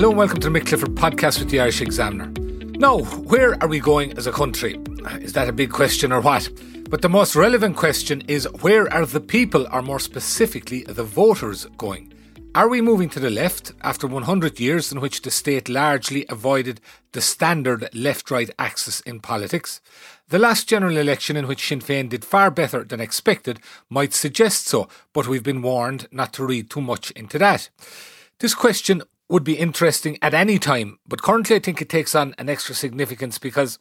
Hello and welcome to the Mick Clifford podcast with the Irish Examiner. Now, where are we going as a country? Is that a big question or what? But the most relevant question is where are the people, or more specifically, the voters, going? Are we moving to the left after 100 years in which the state largely avoided the standard left right axis in politics? The last general election, in which Sinn Féin did far better than expected, might suggest so, but we've been warned not to read too much into that. This question would be interesting at any time, but currently I think it takes on an extra significance because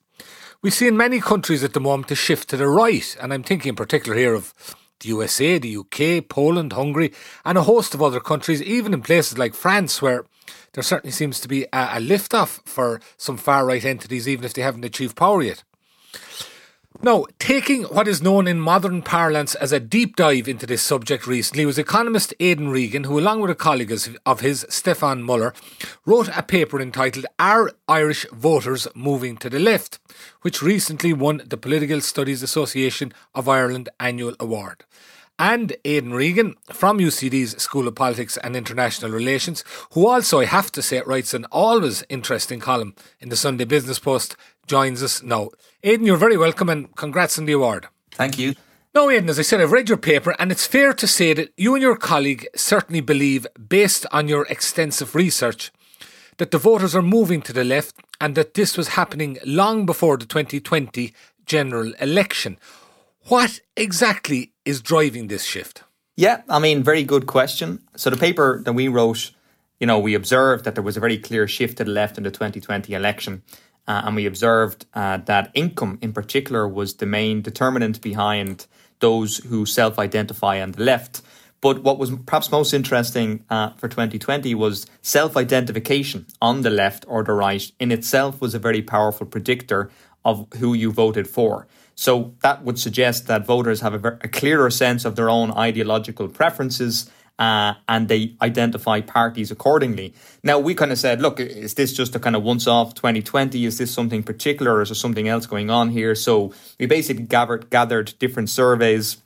we see in many countries at the moment a shift to the right, and I'm thinking in particular here of the USA, the UK, Poland, Hungary, and a host of other countries, even in places like France, where there certainly seems to be a, a lift off for some far right entities, even if they haven't achieved power yet. Now, taking what is known in modern parlance as a deep dive into this subject recently was economist Aidan Regan, who, along with a colleague of his, Stefan Muller, wrote a paper entitled Are Irish Voters Moving to the Left, which recently won the Political Studies Association of Ireland Annual Award and Aidan Regan from UCD's School of Politics and International Relations, who also, I have to say, writes an always interesting column in the Sunday Business Post, joins us now. Aidan, you're very welcome and congrats on the award. Thank you. Now, Aidan, as I said, I've read your paper, and it's fair to say that you and your colleague certainly believe, based on your extensive research, that the voters are moving to the left and that this was happening long before the 2020 general election. What exactly is driving this shift? Yeah, I mean, very good question. So the paper that we wrote, you know, we observed that there was a very clear shift to the left in the 2020 election. Uh, and we observed uh, that income in particular was the main determinant behind those who self identify on the left. But what was perhaps most interesting uh, for 2020 was self identification on the left or the right in itself was a very powerful predictor of who you voted for. So that would suggest that voters have a, a clearer sense of their own ideological preferences uh, and they identify parties accordingly. Now, we kind of said, look, is this just a kind of once off 2020? Is this something particular or is there something else going on here? So we basically gathered, gathered different surveys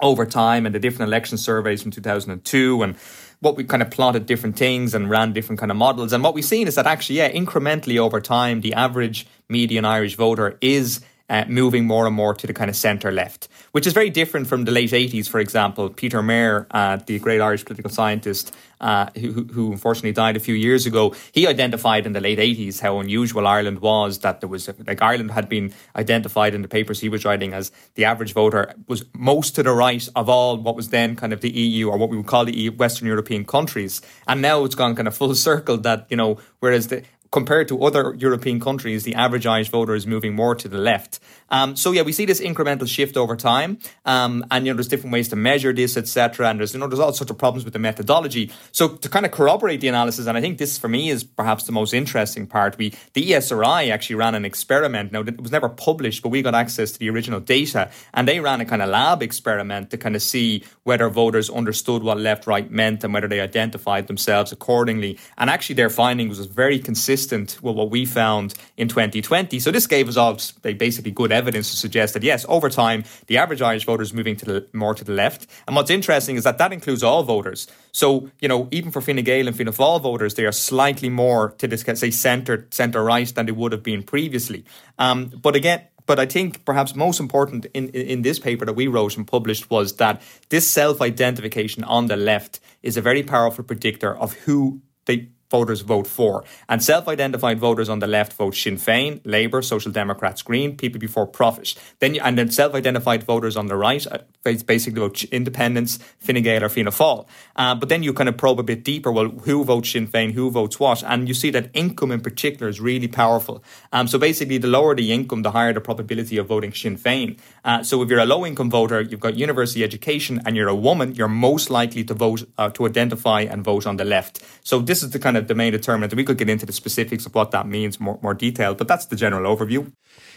over time and the different election surveys from 2002 and what we kind of plotted different things and ran different kind of models. And what we've seen is that actually, yeah, incrementally over time, the average median Irish voter is uh, moving more and more to the kind of centre left, which is very different from the late 80s, for example. Peter Mair, uh, the great Irish political scientist uh, who, who unfortunately died a few years ago, he identified in the late 80s how unusual Ireland was, that there was, like, Ireland had been identified in the papers he was writing as the average voter was most to the right of all what was then kind of the EU or what we would call the Western European countries. And now it's gone kind of full circle that, you know, whereas the compared to other European countries, the average Irish voter is moving more to the left. Um, so yeah, we see this incremental shift over time, um, and you know there's different ways to measure this, etc. And there's you know there's all sorts of problems with the methodology. So to kind of corroborate the analysis, and I think this for me is perhaps the most interesting part. We the ESRI actually ran an experiment. Now it was never published, but we got access to the original data, and they ran a kind of lab experiment to kind of see whether voters understood what left right meant and whether they identified themselves accordingly. And actually, their findings was very consistent with what we found in 2020. So this gave us all basically good evidence to suggest that yes, over time, the average Irish voter is moving to the, more to the left. And what's interesting is that that includes all voters. So, you know, even for Fine Gael and Fianna Fáil voters, they are slightly more to this, say, centre centre right than they would have been previously. Um, but again, but I think perhaps most important in, in this paper that we wrote and published was that this self identification on the left is a very powerful predictor of who they voters vote for. And self identified voters on the left vote Sinn Féin, Labour, Social Democrats, Green, people before profit. Then you, And then self identified voters on the right uh, basically vote Independents, Fine Gael or Fianna Fáil. Uh, but then you kind of probe a bit deeper well, who votes Sinn Féin, who votes what? And you see that income in particular is really powerful. Um, so basically, the lower the income, the higher the probability of voting Sinn Féin. Uh, so if you're a low income voter, you've got university education, and you're a woman, you're most likely to vote, uh, to identify and vote on the left. So this is the kind of the main determinant. We could get into the specifics of what that means more, more detailed, but that's the general overview.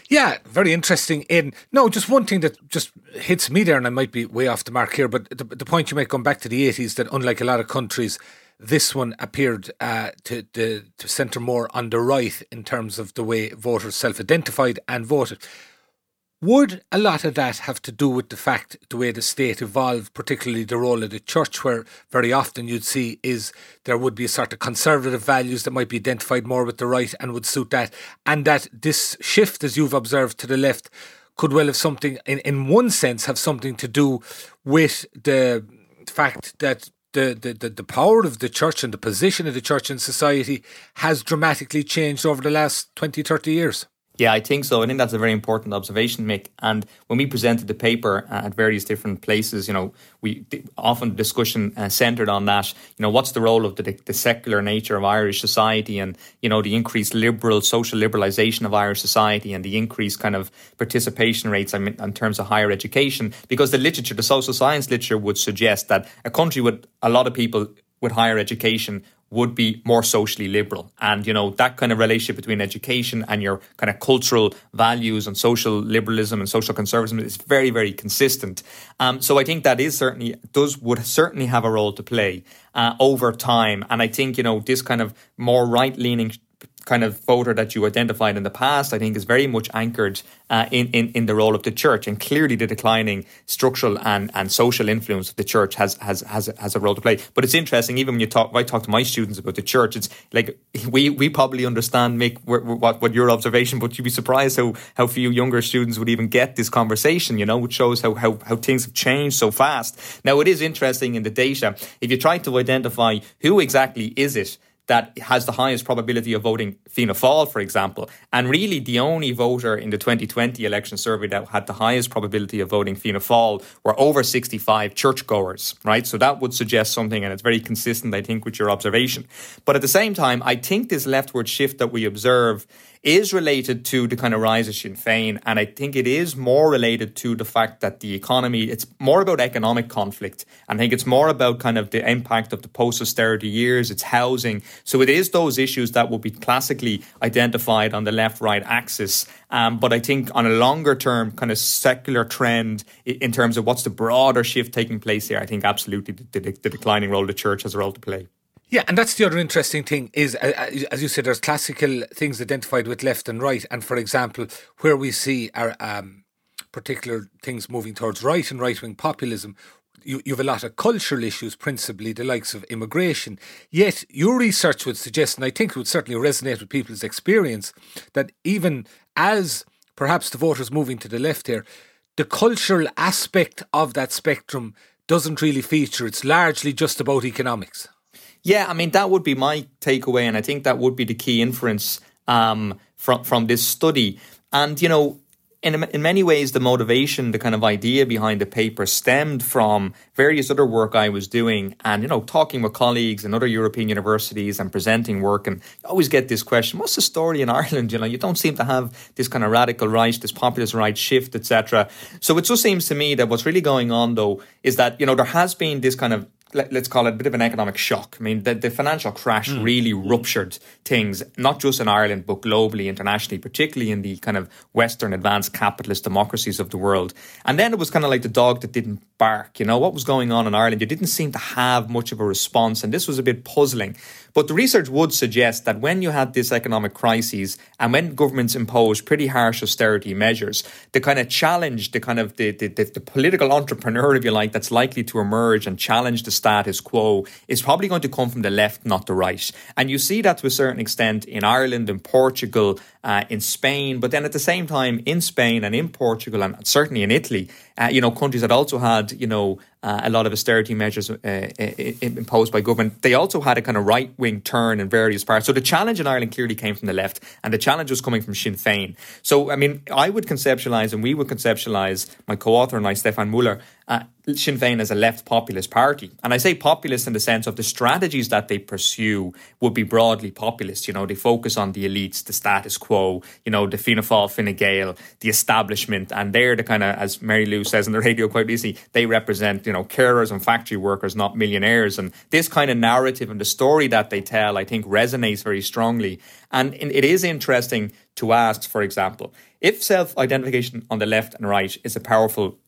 Yeah, very interesting. In no, just one thing that just hits me there, and I might be way off the mark here, but the, the point you make going back to the eighties that unlike a lot of countries, this one appeared uh, to, to to centre more on the right in terms of the way voters self-identified and voted. Would a lot of that have to do with the fact the way the state evolved, particularly the role of the church, where very often you'd see is there would be a sort of conservative values that might be identified more with the right and would suit that, and that this shift, as you've observed to the left, could well have something, in, in one sense, have something to do with the fact that the, the, the, power of the church and the position of the church in society has dramatically changed over the last 20, 30 years. Yeah, I think so. I think that's a very important observation, Mick. And when we presented the paper at various different places, you know, we often discussion uh, centered on that. You know, what's the role of the, the secular nature of Irish society, and you know, the increased liberal social liberalisation of Irish society, and the increased kind of participation rates I mean, in terms of higher education. Because the literature, the social science literature, would suggest that a country with a lot of people with higher education would be more socially liberal. And, you know, that kind of relationship between education and your kind of cultural values and social liberalism and social conservatism is very, very consistent. Um, so I think that is certainly, does, would certainly have a role to play uh, over time. And I think, you know, this kind of more right leaning kind of voter that you identified in the past, I think, is very much anchored uh, in, in, in the role of the church. And clearly, the declining structural and, and social influence of the church has, has, has, has a role to play. But it's interesting, even when you talk, I talk to my students about the church, it's like we, we probably understand, Mick, what, what your observation, but you'd be surprised how, how few younger students would even get this conversation, you know, which shows how, how, how things have changed so fast. Now, it is interesting in the data, if you try to identify who exactly is it that has the highest probability of voting Fianna Fáil, for example. And really, the only voter in the 2020 election survey that had the highest probability of voting Fianna Fáil were over 65 churchgoers, right? So that would suggest something, and it's very consistent, I think, with your observation. But at the same time, I think this leftward shift that we observe is related to the kind of rise of Sinn Féin. And I think it is more related to the fact that the economy, it's more about economic conflict. I think it's more about kind of the impact of the post austerity years, it's housing. So it is those issues that will be classically identified on the left right axis. Um, but I think on a longer term, kind of secular trend in terms of what's the broader shift taking place here, I think absolutely the, the, the declining role the church has a role to play. Yeah, and that's the other interesting thing is, as you said, there's classical things identified with left and right, and for example, where we see our um, particular things moving towards right and right wing populism, you, you have a lot of cultural issues, principally the likes of immigration. Yet your research would suggest, and I think it would certainly resonate with people's experience, that even as perhaps the voters moving to the left here, the cultural aspect of that spectrum doesn't really feature. It's largely just about economics. Yeah, I mean that would be my takeaway, and I think that would be the key inference um, from from this study. And you know, in in many ways, the motivation, the kind of idea behind the paper, stemmed from various other work I was doing, and you know, talking with colleagues in other European universities and presenting work. And you always get this question: What's the story in Ireland? You know, you don't seem to have this kind of radical right, this populist right shift, etc. So it just seems to me that what's really going on, though, is that you know there has been this kind of let, us call it a bit of an economic shock. I mean, the, the financial crash mm. really ruptured things, not just in Ireland, but globally, internationally, particularly in the kind of Western advanced capitalist democracies of the world. And then it was kind of like the dog that didn't bark. You know, what was going on in Ireland? You didn't seem to have much of a response. And this was a bit puzzling. But the research would suggest that when you had this economic crisis and when governments imposed pretty harsh austerity measures, the kind of challenge, the kind of the, the, the, the political entrepreneur, if you like, that's likely to emerge and challenge the status quo is probably going to come from the left, not the right. And you see that to a certain extent in Ireland, in Portugal, uh, in Spain, but then at the same time in Spain and in Portugal and certainly in Italy, uh, you know, countries that also had you know, uh, a lot of austerity measures uh, imposed by government. They also had a kind of right wing turn in various parts. So the challenge in Ireland clearly came from the left, and the challenge was coming from Sinn Féin. So, I mean, I would conceptualise, and we would conceptualise, my co author and I, Stefan Muller, uh, Sinn Féin as a left populist party. And I say populist in the sense of the strategies that they pursue would be broadly populist. You know, they focus on the elites, the status quo, you know, the Fianna Fáil, Fine Gael, the establishment. And they're the kind of, as Mary Lou says in the radio quite easily, they represent, you know, carers and factory workers, not millionaires. And this kind of narrative and the story that they tell, I think, resonates very strongly. And it is interesting to ask, for example, if self identification on the left and right is a powerful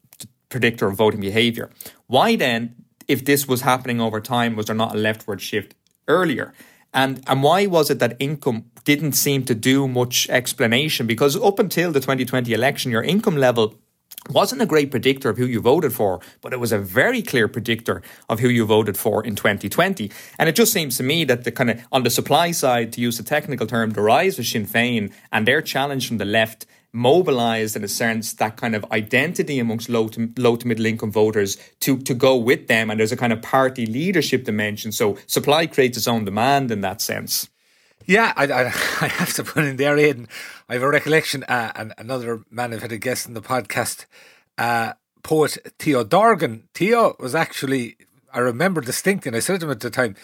predictor of voting behavior. Why then, if this was happening over time, was there not a leftward shift earlier? And and why was it that income didn't seem to do much explanation? Because up until the 2020 election, your income level wasn't a great predictor of who you voted for, but it was a very clear predictor of who you voted for in 2020. And it just seems to me that the kind of on the supply side, to use the technical term, the rise of Sinn Féin and their challenge from the left mobilized in a sense that kind of identity amongst low to low to middle income voters to to go with them. And there's a kind of party leadership dimension. So supply creates its own demand in that sense. Yeah I, I, I have to put in there Aidan I have a recollection uh, and another man I've had a guest in the podcast uh, poet Theo Dorgan Theo was actually I remember distinctly and I said to him at the time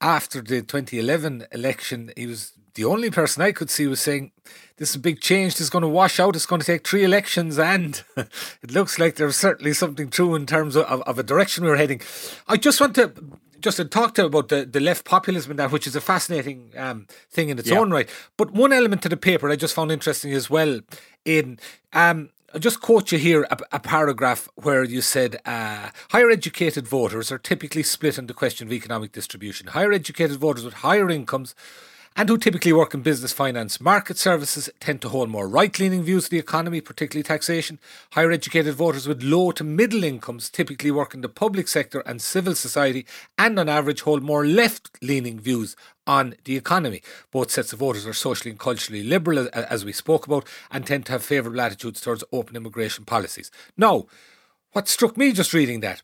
after the 2011 election he was the only person I could see was saying, This is a big change. This is going to wash out. It's going to take three elections. And it looks like there's certainly something true in terms of, of, of, a direction we're heading. I just want to. Just to talk to about the, the left populism and that, which is a fascinating um, thing in its yeah. own right. But one element to the paper I just found interesting as well, in um, I'll just quote you here a, a paragraph where you said uh, higher educated voters are typically split on the question of economic distribution. Higher educated voters with higher incomes and who typically work in business finance. Market services tend to hold more right leaning views of the economy, particularly taxation. Higher educated voters with low to middle incomes typically work in the public sector and civil society, and on average hold more left leaning views on the economy. Both sets of voters are socially and culturally liberal, as we spoke about, and tend to have favourable attitudes towards open immigration policies. Now, what struck me just reading that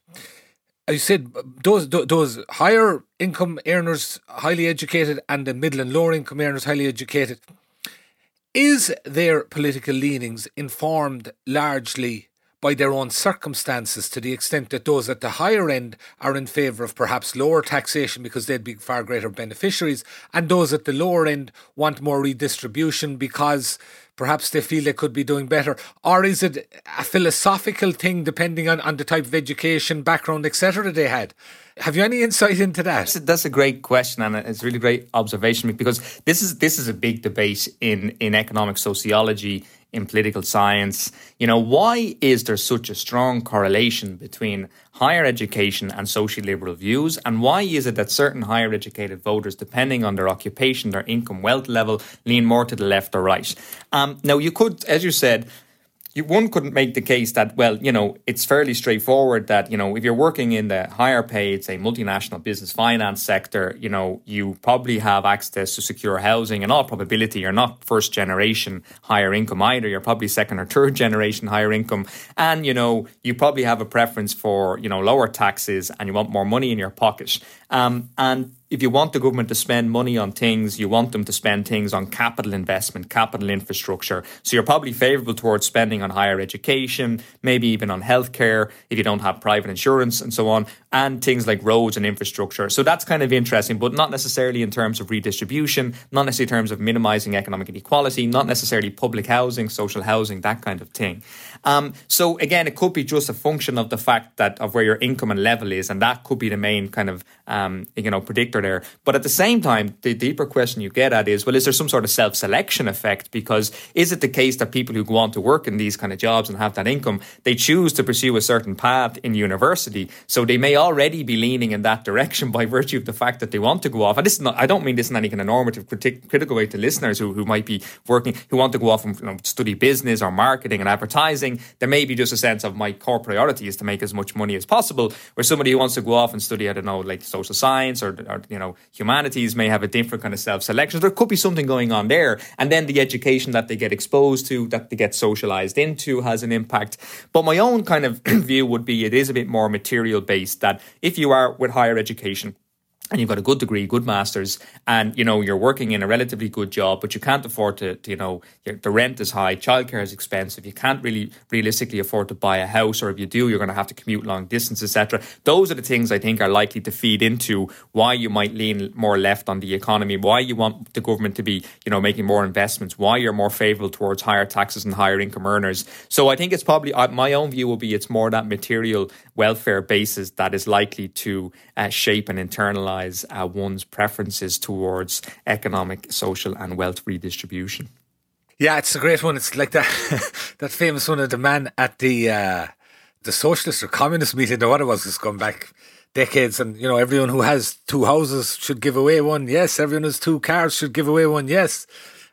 I said those those higher income earners, highly educated, and the middle and lower income earners, highly educated, is their political leanings informed largely by their own circumstances to the extent that those at the higher end are in favour of perhaps lower taxation because they'd be far greater beneficiaries, and those at the lower end want more redistribution because perhaps they feel they could be doing better? Or is it a philosophical thing depending on, on the type of education, background, etc. they had? Have you any insight into that? That's a great question, and it's a really great observation because this is this is a big debate in in economic sociology in political science. You know, why is there such a strong correlation between higher education and socially liberal views? And why is it that certain higher educated voters, depending on their occupation, their income, wealth level, lean more to the left or right? Um, now, you could, as you said, you, one couldn't make the case that well you know it's fairly straightforward that you know if you're working in the higher paid say multinational business finance sector you know you probably have access to secure housing. In all probability you're not first generation higher income either. You're probably second or third generation higher income. And you know you probably have a preference for you know lower taxes and you want more money in your pocket. Um, and if you want the government to spend money on things, you want them to spend things on capital investment, capital infrastructure. So you're probably favourable towards spending on higher education, maybe even on healthcare if you don't have private insurance and so on, and things like roads and infrastructure. So that's kind of interesting, but not necessarily in terms of redistribution, not necessarily in terms of minimising economic inequality, not necessarily public housing, social housing, that kind of thing. Um, so again, it could be just a function of the fact that of where your income and level is, and that could be the main kind of um, you know predictor there. But at the same time, the deeper question you get at is, well, is there some sort of self-selection effect? Because is it the case that people who go on to work in these kind of jobs and have that income, they choose to pursue a certain path in university, so they may already be leaning in that direction by virtue of the fact that they want to go off. And this is not, I don't mean this in any kind of normative critic, critical way to listeners who, who might be working, who want to go off and you know, study business or marketing and advertising There may be just a sense of my core priority is to make as much money as possible. Where somebody who wants to go off and study, I don't know, like social science or, or you know humanities may have a different kind of self selection. There could be something going on there, and then the education that they get exposed to, that they get socialized into, has an impact. But my own kind of view would be it is a bit more material based. That if you are with higher education and you've got a good degree, good masters, and you know you're working in a relatively good job, but you can't afford to, to you know, the rent is high, childcare is expensive, you can't really realistically afford to buy a house, or if you do, you're going to have to commute long distance, etc. Those are the things I think are likely to feed into why you might lean more left on the economy, why you want the government to be, you know, making more investments, why you're more favourable towards higher taxes and higher income earners. So I think it's probably my own view will be it's more that material welfare basis that is likely to uh, shape and internalize uh, one's preferences towards economic, social, and wealth redistribution. Yeah, it's a great one. It's like that that famous one of the man at the uh, the socialist or communist meeting or what it was, just gone back decades, and you know everyone who has two houses should give away one. Yes, everyone who has two cars should give away one. Yes.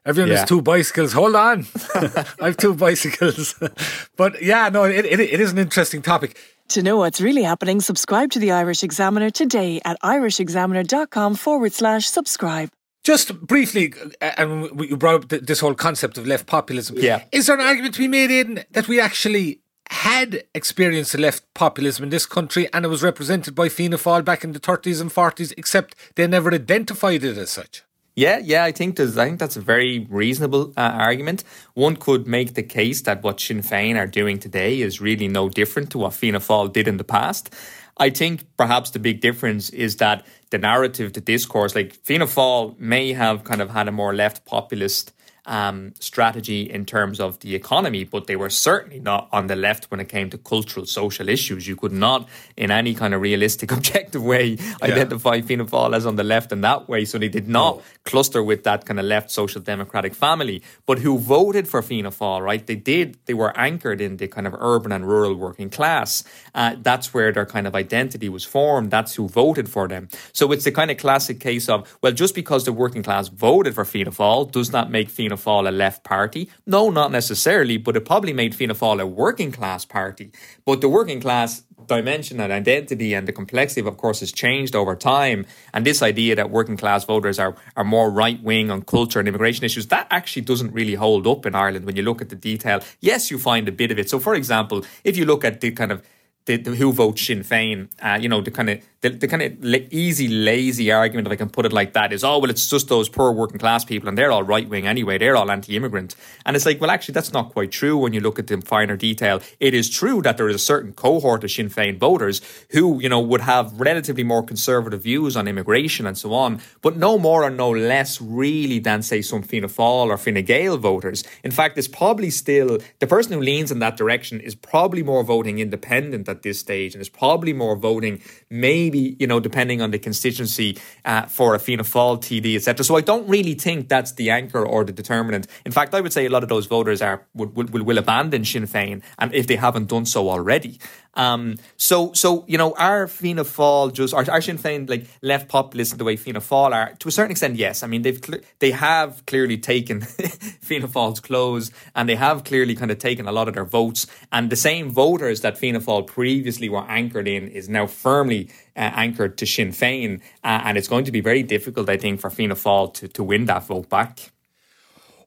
Everyone yeah. has two bicycles. Hold on, I have two bicycles. but yeah, no, it, it, it is an interesting topic. To know what's really happening, subscribe to the Irish Examiner today at irishexaminer.com forward slash subscribe. Just briefly, uh, and you brought up this whole concept of left populism. Yeah. Is there an argument to be made in that we actually had experienced left populism in this country and it was represented by Fianna Fáil back in the 30s and 40s, except they never identified it as such? Yeah, yeah, I think I think that's a very reasonable uh, argument. One could make the case that what Sinn Féin are doing today is really no different to what Fianna Fáil did in the past. I think perhaps the big difference is that the narrative, the discourse, like Fianna Fáil may have kind of had a more left populist um, strategy in terms of the economy, but they were certainly not on the left when it came to cultural, social issues. You could not, in any kind of realistic, objective way, yeah. identify Fianna Fáil as on the left in that way. So they did not oh. cluster with that kind of left social democratic family. But who voted for Fianna Fáil, right? They did. They were anchored in the kind of urban and rural working class. Uh, that's where their kind of identity was formed. That's who voted for them. So it's the kind of classic case of well, just because the working class voted for Fianna Fáil does not make Fianna Fáil a left party? No, not necessarily, but it probably made Fianna Fáil a working class party. But the working class dimension and identity and the complexity of, of course, has changed over time. And this idea that working class voters are, are more right wing on culture and immigration issues, that actually doesn't really hold up in Ireland when you look at the detail. Yes, you find a bit of it. So, for example, if you look at the kind of the, the who vote Sinn Féin, uh, you know, the kind of the, the kind of la- easy, lazy argument, if I can put it like that, is oh well, it's just those poor working class people, and they're all right wing anyway. They're all anti-immigrant, and it's like, well, actually, that's not quite true when you look at the finer detail. It is true that there is a certain cohort of Sinn Féin voters who, you know, would have relatively more conservative views on immigration and so on, but no more or no less really than say some Fianna Fáil or Fine Gael voters. In fact, it's probably still the person who leans in that direction is probably more voting independent at this stage, and is probably more voting maybe you know depending on the constituency uh, for a Fianna Fáil TD, etc. So I don't really think that's the anchor or the determinant. In fact, I would say a lot of those voters are will will, will abandon Sinn Féin, and if they haven't done so already. Um, so, so you know, are Fianna Fáil just are, are Sinn Féin like left populist the way Fianna Fáil are? To a certain extent, yes. I mean, they've cl- they have clearly taken Fianna Fáil's clothes, and they have clearly kind of taken a lot of their votes. And the same voters that Fianna Fáil previously were anchored in is now firmly uh, anchored to Sinn Féin, uh, and it's going to be very difficult, I think, for Fianna Fáil to to win that vote back.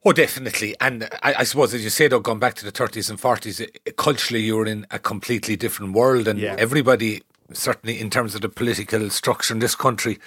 Oh, definitely. And I, I, suppose, as you say, though, going back to the 30s and 40s, it, culturally, you were in a completely different world. And yeah. everybody, certainly in terms of the political structure in this country,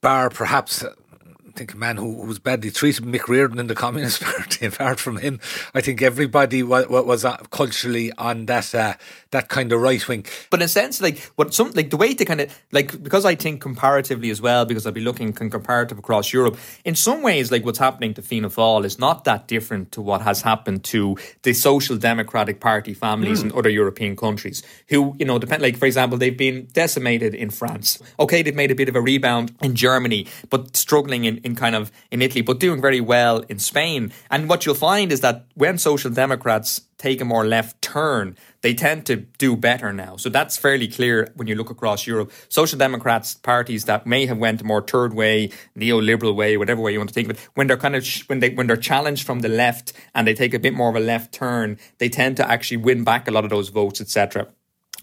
bar perhaps I think a man who, who was badly treated, Mick Reardon in the Communist Party. Apart from him, I think everybody was, was uh, culturally on that uh, that kind of right wing. But in a sense, like what some like the way to kind of like because I think comparatively as well, because I'll be looking comparative across Europe. In some ways, like what's happening to Fianna Fáil is not that different to what has happened to the Social Democratic Party families mm. in other European countries, who you know depend. Like for example, they've been decimated in France. Okay, they've made a bit of a rebound in Germany, but struggling in in kind of in Italy, but doing very well in Spain. And what you'll find is that when social democrats take a more left turn, they tend to do better now. So that's fairly clear when you look across Europe. Social Democrats parties that may have went more third way, neoliberal way, whatever way you want to think of it, when they're kind of sh- when they when they're challenged from the left and they take a bit more of a left turn, they tend to actually win back a lot of those votes, etc.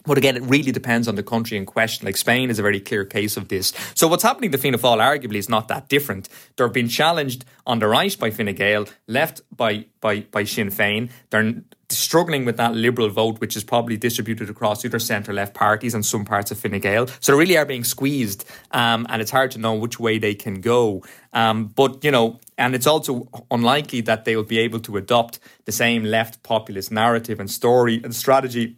But again, it really depends on the country in question. Like Spain is a very clear case of this. So what's happening to Fianna Fáil arguably is not that different. They're being challenged on the right by Fine Gael, left by, by, by Sinn Féin. They're struggling with that liberal vote, which is probably distributed across other centre-left parties and some parts of Fine Gael. So they really are being squeezed, um, and it's hard to know which way they can go. Um, but, you know, and it's also unlikely that they will be able to adopt the same left populist narrative and story and strategy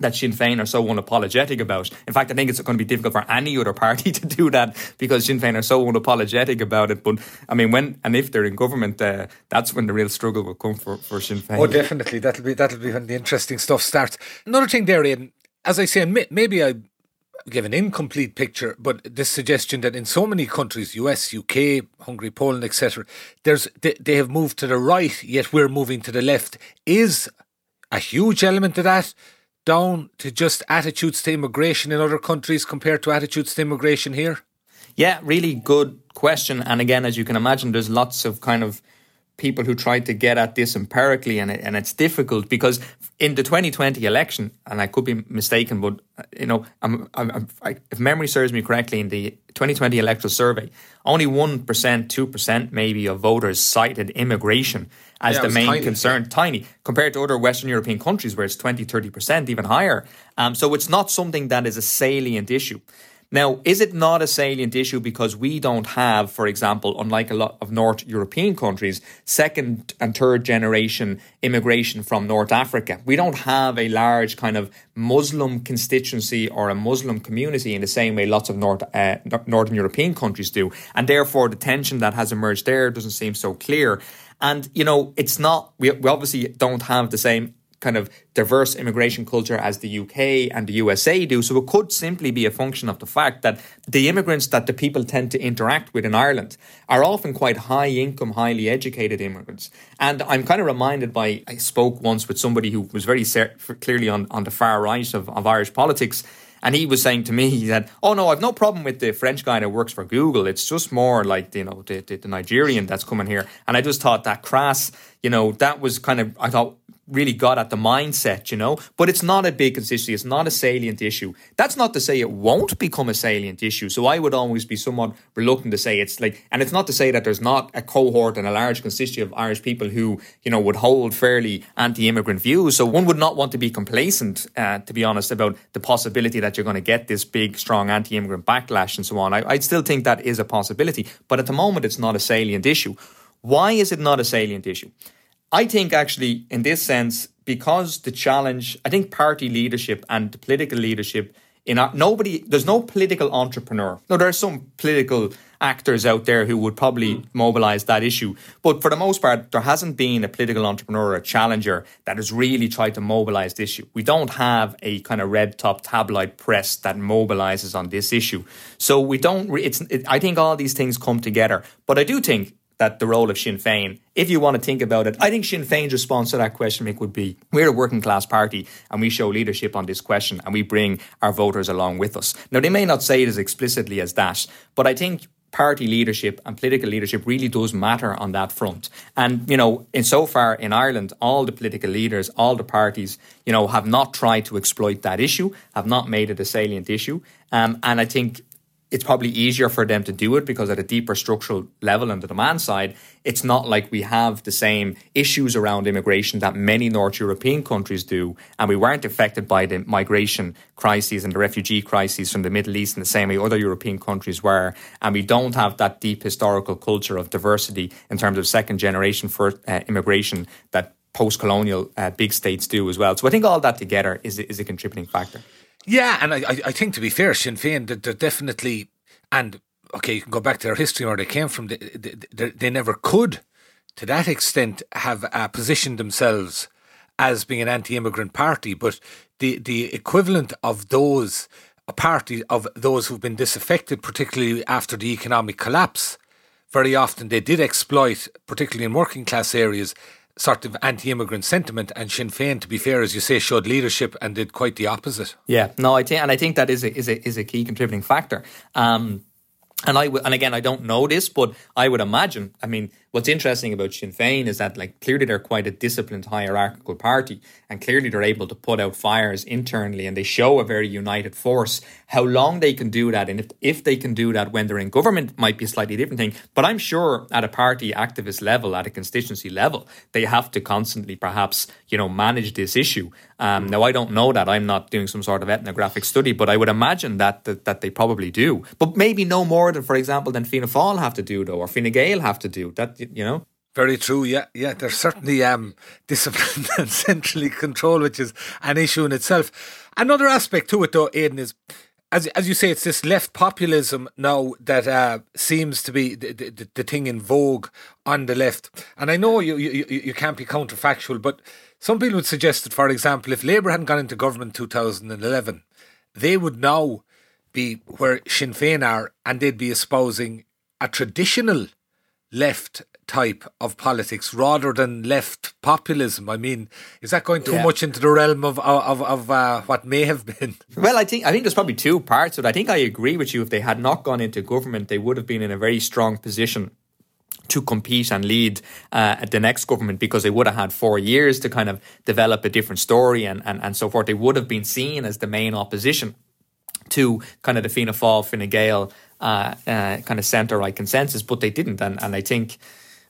that Sinn Féin are so unapologetic about. In fact, I think it's going to be difficult for any other party to do that because Sinn Féin are so unapologetic about it. But I mean, when and if they're in government, uh, that's when the real struggle will come for, for Sinn Féin. Oh, definitely. That'll be that'll be when the interesting stuff starts. Another thing there, Ian, as I say, maybe I give an incomplete picture, but this suggestion that in so many countries, US, UK, Hungary, Poland, etc., there's they, they have moved to the right, yet we're moving to the left, is a huge element of that down to just attitudes to immigration in other countries compared to attitudes to immigration here? Yeah, really good question. And again, as you can imagine, there's lots of kind of people who try to get at this empirically, and it, and it's difficult because in the 2020 election, and I could be mistaken, but uh, you know, I'm, I'm, I, if memory serves me correctly, in the 2020 electoral survey, only one percent, two percent, maybe of voters cited immigration as yeah, the main tiny, concern. Tiny compared to other Western European countries where it's 20, 30 percent, even higher. Um, so it's not something that is a salient issue. Now, is it not a salient issue because we don't have, for example, unlike a lot of North European countries, second and third generation immigration from North Africa? We don't have a large kind of Muslim constituency or a Muslim community in the same way lots of North, uh, Northern European countries do. And therefore, the tension that has emerged there doesn't seem so clear. And, you know, it's not, we, we obviously don't have the same kind of diverse immigration culture as the UK and the USA do. So it could simply be a function of the fact that the immigrants that the people tend to interact with in Ireland are often quite high income, highly educated immigrants. And I'm kind of reminded by, I spoke once with somebody who was very clearly on, on the far right of, of Irish politics. And he was saying to me that, oh no, I've no problem with the French guy that works for Google. It's just more like, you know, the, the, the Nigerian that's coming here. And I just thought that crass, you know, that was kind of, I thought, really got at the mindset, you know. But it's not a big constituency, it's not a salient issue. That's not to say it won't become a salient issue. So I would always be somewhat reluctant to say it's like, and it's not to say that there's not a cohort and a large constituency of Irish people who, you know, would hold fairly anti immigrant views. So one would not want to be complacent, uh, to be honest, about the possibility that you're going to get this big, strong anti immigrant backlash and so on. I, I still think that is a possibility. But at the moment, it's not a salient issue. Why is it not a salient issue? I think actually, in this sense, because the challenge, I think party leadership and political leadership in our, nobody, there's no political entrepreneur. No, there are some political actors out there who would probably mm. mobilize that issue. But for the most part, there hasn't been a political entrepreneur or a challenger that has really tried to mobilize the issue. We don't have a kind of red top tabloid press that mobilizes on this issue. So we don't, it's, it, I think all these things come together. But I do think that the role of Sinn Féin, if you want to think about it, I think Sinn Féin's response to that question, Mick, would be we're a working class party and we show leadership on this question and we bring our voters along with us. Now, they may not say it as explicitly as that, but I think party leadership and political leadership really does matter on that front. And, you know, in so far in Ireland, all the political leaders, all the parties, you know, have not tried to exploit that issue, have not made it a salient issue. Um, and I think it's probably easier for them to do it because at a deeper structural level on the demand side, it's not like we have the same issues around immigration that many North European countries do. And we weren't affected by the migration crises and the refugee crises from the Middle East in the same way other European countries were. And we don't have that deep historical culture of diversity in terms of second generation for uh, immigration that post colonial uh, big states do as well. So I think all that together is, is a contributing factor. Yeah, and I, I think to be fair, Sinn Féin, they're, they're definitely, and okay, you can go back to their history where they came from. They, they, they never could, to that extent, have uh, positioned themselves as being an anti-immigrant party, but the the equivalent of those a party of those who've been disaffected, particularly after the economic collapse, very often they did exploit, particularly in working class areas, sort of anti-immigrant sentiment, and Sinn Féin, to be fair, as you say, showed leadership and did quite the opposite. Yeah, no, I think, and I think that is a is a is a key contributing factor. Um, and I w- and again, I don't know this, but I would imagine. I mean, what's interesting about Sinn Féin is that, like, clearly they're quite a disciplined, hierarchical party, and clearly they're able to put out fires internally, and they show a very united force. How long they can do that, and if if they can do that when they're in government, might be a slightly different thing. But I'm sure at a party activist level, at a constituency level, they have to constantly, perhaps, you know, manage this issue. Um, now, I don't know that. I'm not doing some sort of ethnographic study, but I would imagine that that, that they probably do. But maybe no more than, for example, than Fianna Fáil have to do, though, or Fine Gael have to do. That you know. Very true. Yeah, yeah. There's certainly um, discipline and centrally control, which is an issue in itself. Another aspect to it, though, Aidan, is as as you say, it's this left populism now that uh, seems to be the, the, the thing in vogue on the left. And I know you, you you can't be counterfactual, but some people would suggest that, for example, if Labour hadn't gone into government in 2011, they would now be where Sinn Féin are, and they'd be espousing a traditional left type of politics rather than left populism. I mean, is that going too yeah. much into the realm of of, of uh, what may have been? Well, I think I think there's probably two parts of it. I think I agree with you. If they had not gone into government, they would have been in a very strong position to compete and lead uh, the next government because they would have had four years to kind of develop a different story and, and, and so forth. They would have been seen as the main opposition to kind of the Fianna Fáil, Fine Gael uh, uh, kind of centre right consensus, but they didn't. And, and I think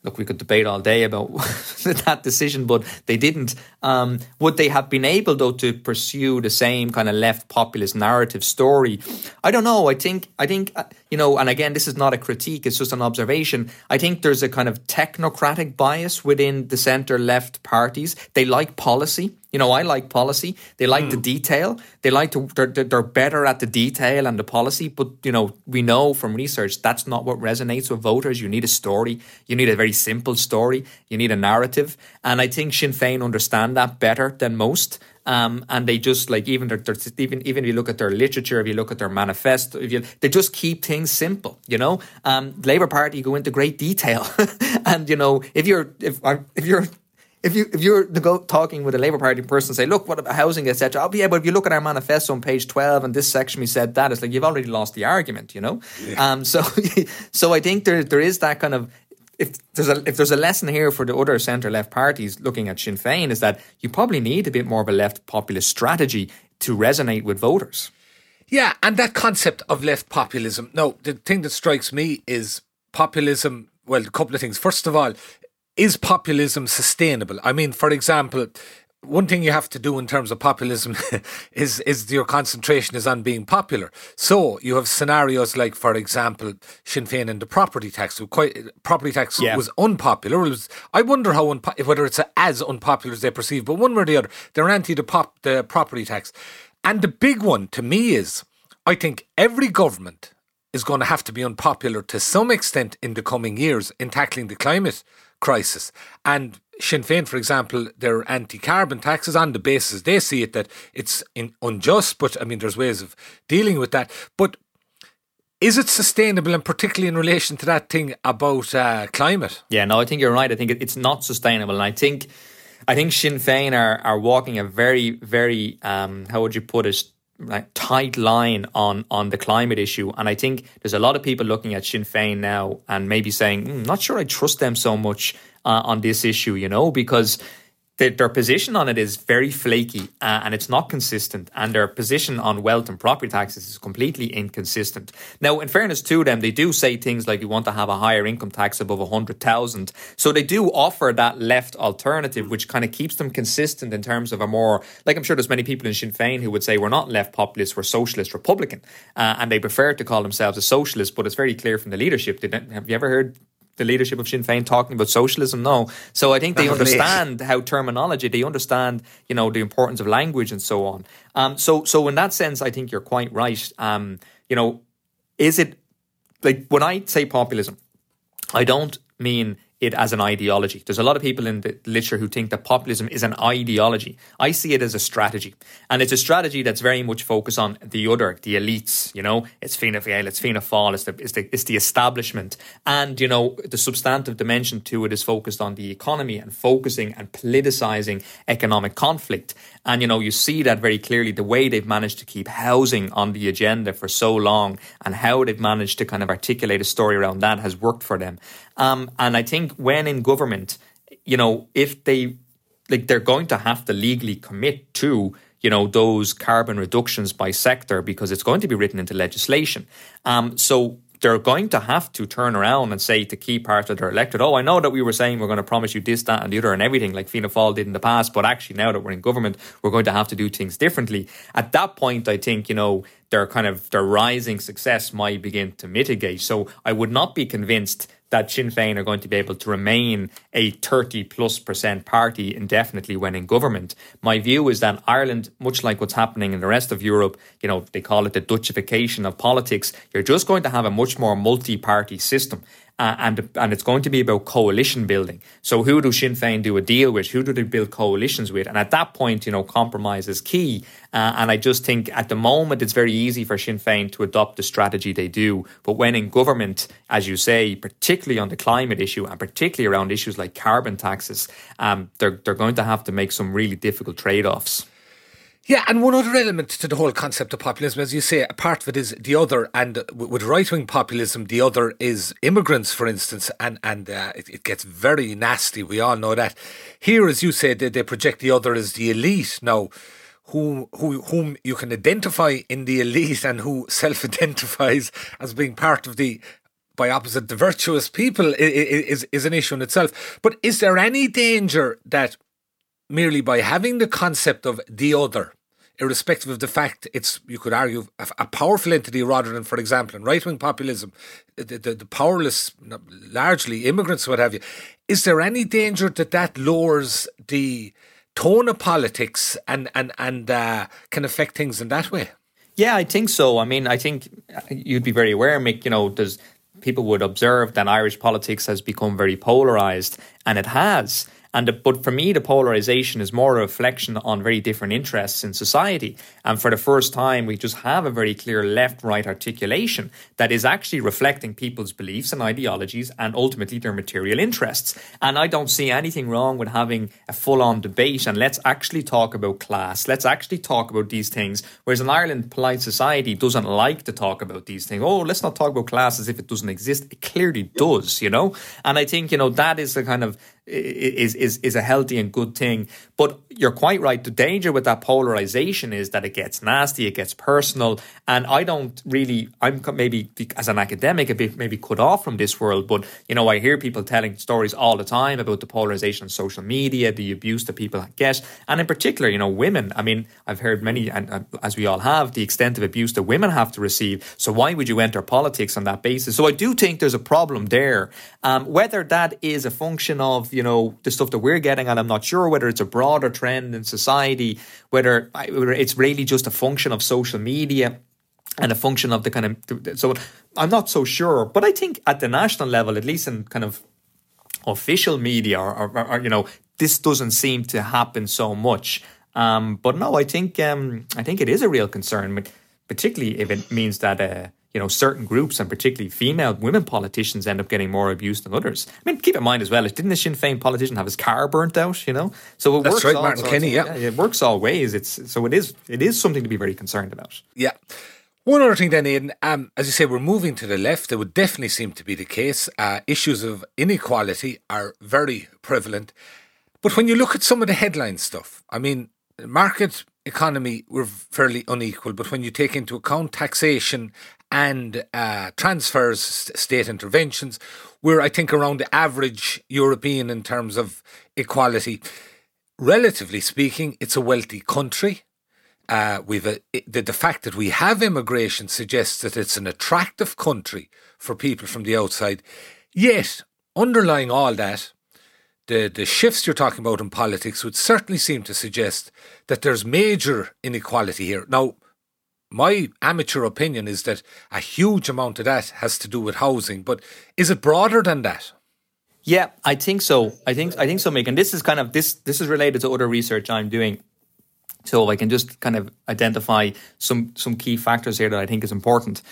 look, we could debate all day about that decision, but they didn't. Um, would they have been able, though, to pursue the same kind of left populist narrative story? I don't know. I think, I think, uh, you know, and again, this is not a critique; it's just an observation. I think there's a kind of technocratic bias within the centre left parties. They like policy. You know, I like policy. They like mm. the hmm. detail. They like to. They're, they're better at the detail and the policy. But you know, we know from research that's not what resonates with voters. You need a story. You need a very simple story. You need a narrative. And I think Sinn Féin understand that better than most. Um, and they just like even their, their, even even if you look at their literature, if you look at their manifesto, if you they just keep things simple. You know, um, Labour Party go into great detail, and you know if you're if if you're if you if you're go, talking with a Labour Party person, say, look, what about housing, etc. Oh, yeah, but if you look at our manifesto on page twelve, and this section we said that, it's like you've already lost the argument, you know. Yeah. Um, so so I think there there is that kind of if there's a if there's a lesson here for the other centre left parties looking at Sinn Féin is that you probably need a bit more of a left populist strategy to resonate with voters. Yeah, and that concept of left populism. No, the thing that strikes me is populism. Well, a couple of things. First of all, is populism sustainable? I mean, for example, one thing you have to do in terms of populism is is your concentration is on being popular. So you have scenarios like, for example, Sinn Féin and the property tax. Quite property tax yeah. was unpopular. Was, I wonder how unpo- whether it's as unpopular as they perceive, but one way or the other, they're anti the pop the property tax. And the big one to me is, I think every government is going to have to be unpopular to some extent in the coming years in tackling the climate crisis. And Sinn Féin, for example, their anti-carbon taxes on the basis they see it that it's in, unjust, but I mean there's ways of dealing with that. But is it sustainable, and particularly in relation to that thing about uh, climate? Yeah, no, I think you're right. I think it's not sustainable, and I think I think Sinn Féin are are walking a very, very um, how would you put it? Like tight line on on the climate issue, and I think there's a lot of people looking at Sinn Féin now and maybe saying, mm, "Not sure I trust them so much uh, on this issue," you know, because their, their position on it is very flaky uh, and it's not consistent. And their position on wealth and property taxes is completely inconsistent. Now, in fairness to them, they do say things like we want to have a higher income tax above 100,000. So they do offer that left alternative, which kind of keeps them consistent in terms of a more, like I'm sure there's many people in Sinn Féin who would say we're not left populist, we're socialist Republican. Uh, and they prefer to call themselves a socialist, but it's very clear from the leadership. Have you ever heard the leadership of Sinn Féin talking about socialism. No. So I think they understand how terminology, they understand, you know, the importance of language and so on. Um, so, so in that sense, I think you're quite right. Um, you know, is it like when I say populism, I don't mean it as an ideology. There's a lot of people in the literature who think that populism is an ideology. I see it as a strategy. And it's a strategy that's very much focused on the other, the elites, you know, it's Fianna Fáil, it's Fianna Fáil, it's the, it's the, it's the establishment. And, you know, the substantive dimension to it is focused on the economy and focusing and politicizing economic conflict. And, you know, you see that very clearly the way they've managed to keep housing on the agenda for so long and how they've managed to kind of articulate a story around that has worked for them. Um, and I think when in government, you know, if they like they're going to have to legally commit to you know those carbon reductions by sector because it's going to be written into legislation. Um, so they're going to have to turn around and say to key parts of their electorate, oh, I know that we were saying we're going to promise you this, that, and the other, and everything like Fianna Fáil did in the past, but actually now that we're in government, we're going to have to do things differently. At that point, I think you know their kind of their rising success might begin to mitigate. So I would not be convinced that Sinn Féin are going to be able to remain a 30 plus percent party indefinitely when in government. My view is that Ireland, much like what's happening in the rest of Europe, you know, they call it the Dutchification of politics, you're just going to have a much more multi party system uh, and and it's going to be about coalition building. So who do Sinn Féin do a deal with? Who do they build coalitions with? And at that point, you know, compromise is key. Uh, and I just think at the moment it's very easy for Sinn Féin to adopt the strategy they do. But when in government, as you say, particularly on the climate issue and particularly around issues like carbon taxes, um, they're they're going to have to make some really difficult trade offs. Yeah, and one other element to the whole concept of populism, as you say, a part of it is the other, and with right wing populism, the other is immigrants, for instance, and and uh, it, it, gets very nasty. We all know that. Here, as you say, they, they project the other as the elite. Now, who, who, whom you can identify in the elite and who self identifies as being part of the by opposite the virtuous people is is an issue in itself. But is there any danger that merely by having the concept of the other, irrespective of the fact it's, you could argue, a, a powerful entity rather than, for example, in right wing populism, the, the, the, powerless, largely immigrants, what have you. Is there any danger that that lowers the tone of politics and, and, and uh, can affect things in that way? Yeah, I think so. I mean, I think you'd be very aware, Mick, you know, there's people would observe that Irish politics has become very polarized, and it has. And the, but for me, the polarization is more a reflection on very different interests in society. And for the first time, we just have a very clear left-right articulation that is actually reflecting people's beliefs and ideologies, and ultimately their material interests. And I don't see anything wrong with having a full-on debate. And let's actually talk about class. Let's actually talk about these things. Whereas in Ireland, polite society doesn't like to talk about these things. Oh, let's not talk about class as if it doesn't exist. It clearly does, you know. And I think you know that is the kind of is is is a healthy and good thing. But you're quite right. The danger with that polarization is that it gets nasty, it gets personal, and I don't really. I'm maybe as an academic a bit maybe cut off from this world, but you know I hear people telling stories all the time about the polarization on social media, the abuse that people get, and in particular, you know, women. I mean, I've heard many, and as we all have, the extent of abuse that women have to receive. So why would you enter politics on that basis? So I do think there's a problem there. Um, whether that is a function of you know the stuff that we're getting, and I'm not sure whether it's a broader trend in society, whether, it's really just a function of social media and a function of the kind of so I'm not so sure, but I think at the national level, at least in kind of official media, or, or, or you know, this doesn't seem to happen so much. Um, but no, I think um, I think it is a real concern, particularly if it means that uh, you know, certain groups and particularly female women politicians end up getting more abuse than others. I mean, keep in mind as well, didn't the Sinn Féin politician have his car burnt out? You know, so it That's works. Right, Martin Kenny. Yeah. yeah, it works all ways. It's so it is it is something to be very concerned about. Yeah. One other thing, then, Aidan, um, as you say, we're moving to the left. It would definitely seem to be the case. Uh, issues of inequality are very prevalent. But when you look at some of the headline stuff, I mean, market economy, we're fairly unequal. But when you take into account taxation and uh, transfers, state interventions. We're, I think, around the average European in terms of equality. Relatively speaking, it's a wealthy country. Uh, we've a, the, the fact that we have immigration suggests that it's an attractive country for people from the outside. Yet, underlying all that, the, the shifts you're talking about in politics would certainly seem to suggest that there's major inequality here. Now, my amateur opinion is that a huge amount of that has to do with housing, but is it broader than that? Yeah, I think so. I think I think so, Megan. This is kind of this this is related to other research I'm doing. So I can just kind of identify some some key factors here that I think is important.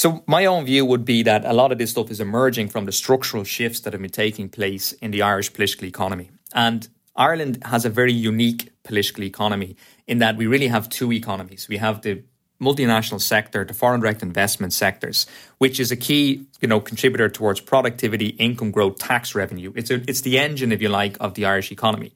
So my own view would be that a lot of this stuff is emerging from the structural shifts that have been taking place in the Irish political economy. And Ireland has a very unique political economy in that we really have two economies. We have the multinational sector, the foreign direct investment sectors, which is a key, you know, contributor towards productivity, income growth, tax revenue. It's a, it's the engine, if you like, of the Irish economy.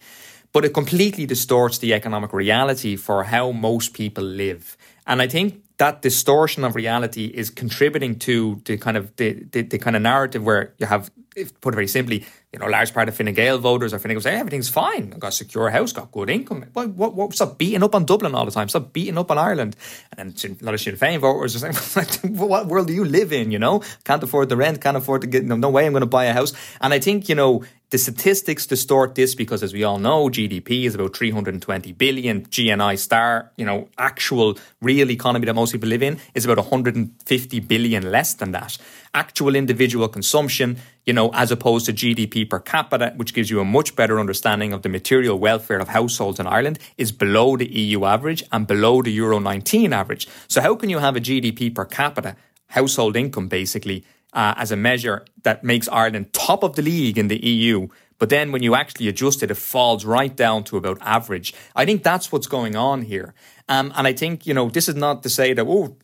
But it completely distorts the economic reality for how most people live. And I think that distortion of reality is contributing to the kind of the, the, the kind of narrative where you have if put very simply, you know, large part of Fine Gael voters are Fine Gael say everything's fine. I've got a secure house, got good income. What, what, what, stop beating up on Dublin all the time. Stop beating up on Ireland. And then a lot of Sinn Féin voters are saying, what world do you live in? You know, can't afford the rent, can't afford to get, no, no way I'm going to buy a house. And I think, you know, the statistics distort this because, as we all know, GDP is about 320 billion. GNI star, you know, actual real economy that most people live in is about 150 billion less than that. Actual individual consumption, you know, as opposed to GDP per capita, which gives you a much better understanding of the material welfare of households in Ireland, is below the EU average and below the Euro 19 average. So, how can you have a GDP per capita, household income basically, uh, as a measure that makes Ireland top of the league in the EU. But then when you actually adjust it, it falls right down to about average. I think that's what's going on here. Um, and I think, you know, this is not to say that, oh,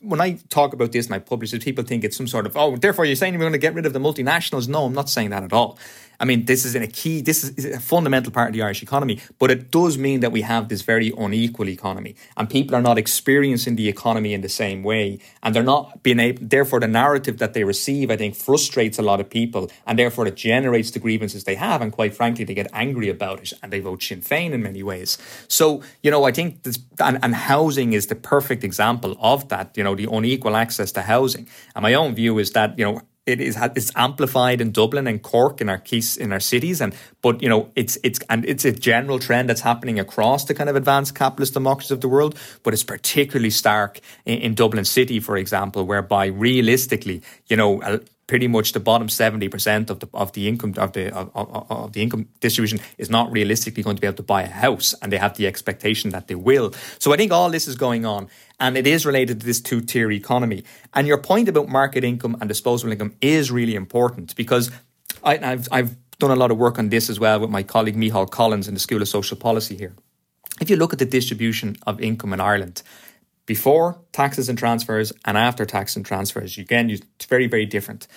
when I talk about this and I publish it, people think it's some sort of, oh, therefore you're saying we're going to get rid of the multinationals. No, I'm not saying that at all. I mean, this is in a key, this is a fundamental part of the Irish economy, but it does mean that we have this very unequal economy and people are not experiencing the economy in the same way. And they're not being able, therefore, the narrative that they receive, I think, frustrates a lot of people and therefore it generates the grievances they have. And quite frankly, they get angry about it and they vote Sinn Féin in many ways. So, you know, I think this, and, and housing is the perfect example of that, you know, the unequal access to housing. And my own view is that, you know, it is it's amplified in Dublin and Cork in our keys in our cities. And but you know it's it's and it's a general trend that's happening across the kind of advanced capitalist democracies of the world but it's particularly stark in, in Dublin city for example whereby realistically you know pretty much the bottom 70% of the of the income of the of, of, the income distribution is not realistically going to be able to buy a house and they have the expectation that they will. So i think all this is going on and it is related to this two tier economy and your point about market income and disposable income is really important because I, I've I've done a lot of work on this as well with my colleague Micheál Collins in the School of Social Policy here if you look at the distribution of income in Ireland before taxes and transfers and after tax and transfers. Again, it's very, very different.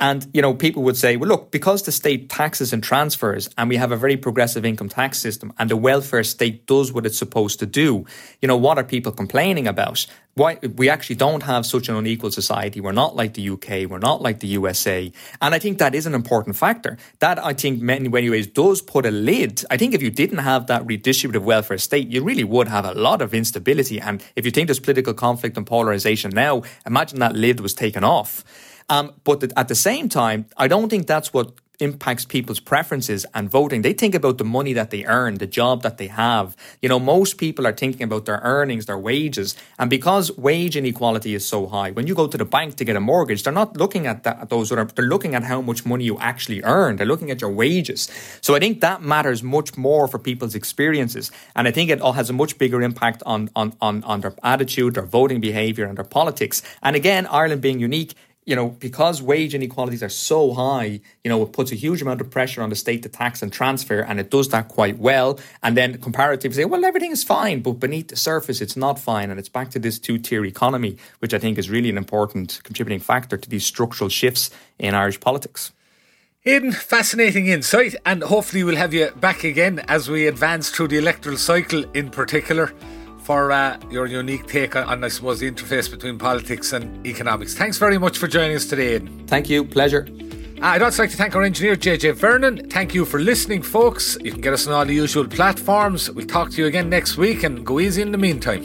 And, you know, people would say, well, look, because the state taxes and transfers and we have a very progressive income tax system and the welfare state does what it's supposed to do, you know, what are people complaining about? Why we actually don't have such an unequal society. We're not like the UK. We're not like the USA. And I think that is an important factor. That I think in many ways does put a lid. I think if you didn't have that redistributive welfare state, you really would have a lot of instability. And if you think there's political conflict and polarization now, imagine that lid was taken off. Um, but at the same time, I don't think that's what impacts people's preferences and voting. They think about the money that they earn, the job that they have. You know, most people are thinking about their earnings, their wages. And because wage inequality is so high, when you go to the bank to get a mortgage, they're not looking at that, those other, they're looking at how much money you actually earn. They're looking at your wages. So I think that matters much more for people's experiences. And I think it all has a much bigger impact on, on, on, on their attitude, their voting behavior and their politics. And again, Ireland being unique, you know, because wage inequalities are so high, you know, it puts a huge amount of pressure on the state to tax and transfer, and it does that quite well. And then comparatively say, well, everything is fine, but beneath the surface, it's not fine. And it's back to this two tier economy, which I think is really an important contributing factor to these structural shifts in Irish politics. Aidan, fascinating insight, and hopefully we'll have you back again as we advance through the electoral cycle in particular for uh, your unique take on, I suppose, the interface between politics and economics. Thanks very much for joining us today, Aidan. Thank you. Pleasure. Uh, I'd also like to thank our engineer, JJ Vernon. Thank you for listening, folks. You can get us on all the usual platforms. We'll talk to you again next week and go easy in the meantime.